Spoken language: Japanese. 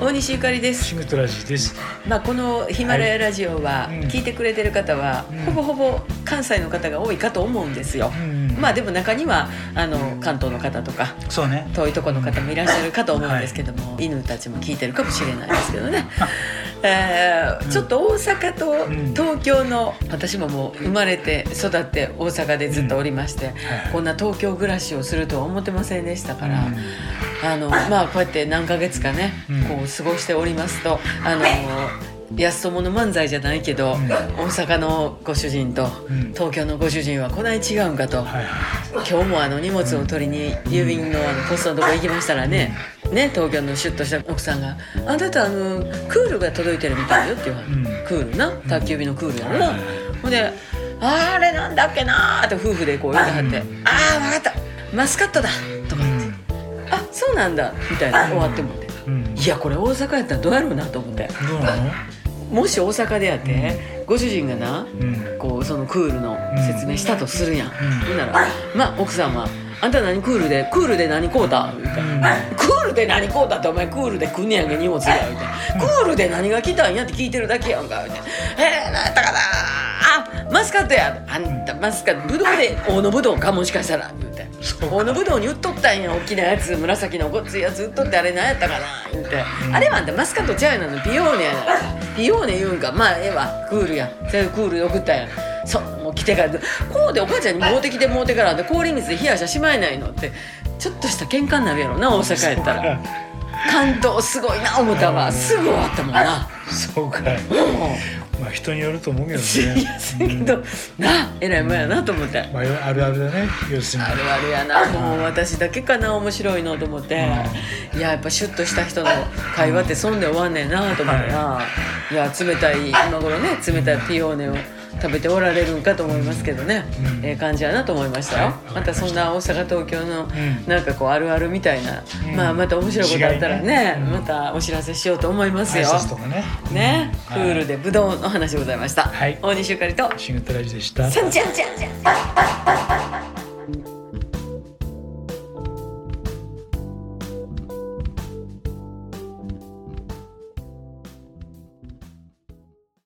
大西ゆかりです。シングトラジーです。まあこのヒマラヤラジオははい。うん。聞いてくれてる方はうん。ほぼほぼ関西の方が多いかと思うんですよ。うんまあでも中にはあの関東の方とかそうね。遠いところの方もいらっしゃるかと思うんですけども、犬たちも聞いてるかもしれないですけどね、えーちょっと大阪とうん。東京の私ももう生まれて育って大阪でずっとおりまして、はいこんな東京暮らしをするとは思ってませんでしたから、うん。あのまあこうやって何ヶ月かね、うん。こう過ごしておりますとあの安友の漫才じゃないけど、うん。大阪のご主人とうん。東京のご主人はこない違うんかと。今日もあの荷物を取りに郵便のあのポストのとこ行きましたらねね東京のシュッとした奥さんが「あなたあのクールが届いてるみたいよ」って言われて、うん。クールな？宅急便のクールやろな、はいはいはい。ほんで「あれなんだっけな」って夫婦でこう言ってはって。うん「ああ分かった。マスカットだ」とい。か。言って「あそうなんだ」みたいな。終わってもって。うん。うん。いやこれ大阪やったらどうやろうなと思って。どうなの？もし大阪でやって、ご主人がなうん。こうそのクールの説明したとするやん、ん。ほんならまあ奥さんは「あんた何クールで？クールで何買うた?」言うてうん。クールで何買うたってお前クールで来んねやんけ荷物が」言うて「クールで何が来たんや?」って聞いてるだけやんか」言うて「えー、何やったかな。あマスカットや。あんたマスカットぶどうで大野ぶどうかもしかしたら」言うて。大野ぶどうに売っとったんや大きなやつ紫のごっついやつ売っとってあれ何やったかな。言うて、うんあれはあんたマスカットちゃうやなのピオーネやなピオーネ言うんか。まあええわ。クールや。それクールで送ったんやそうもう来てからこうでお母ちゃんに持ってきて持ってからで氷水で冷やしゃしまえないのってちょっとした喧嘩になるやろな大阪やったら。関東すごいな思ったわ。すぐ終わったもんなそうか。うん。まあ人によると思うけどいね。けどなえらいもんやなと思って。まああるあるだね。要するに。あるあるやな。もう私だけかな面白いのと思って、いややっぱシュッとした人の会話ってそんで終わんねんなと思ってな、い、や冷たい今頃ね冷たいピオーネを食べておられるんかと思いますけどね、うん。ええ感じやなと思いましたよ、はい。またそんな大阪東京のん。なんかこうあるあるみたいな、うん。まあまた面白いことあったらねねうん。またお知らせしようと思います挨よ拶とかね。ね、はい。クールでぶどうの話でございました、はい。大西ゆかりと。シングトラジーでした。さんちゃんちゃんちゃん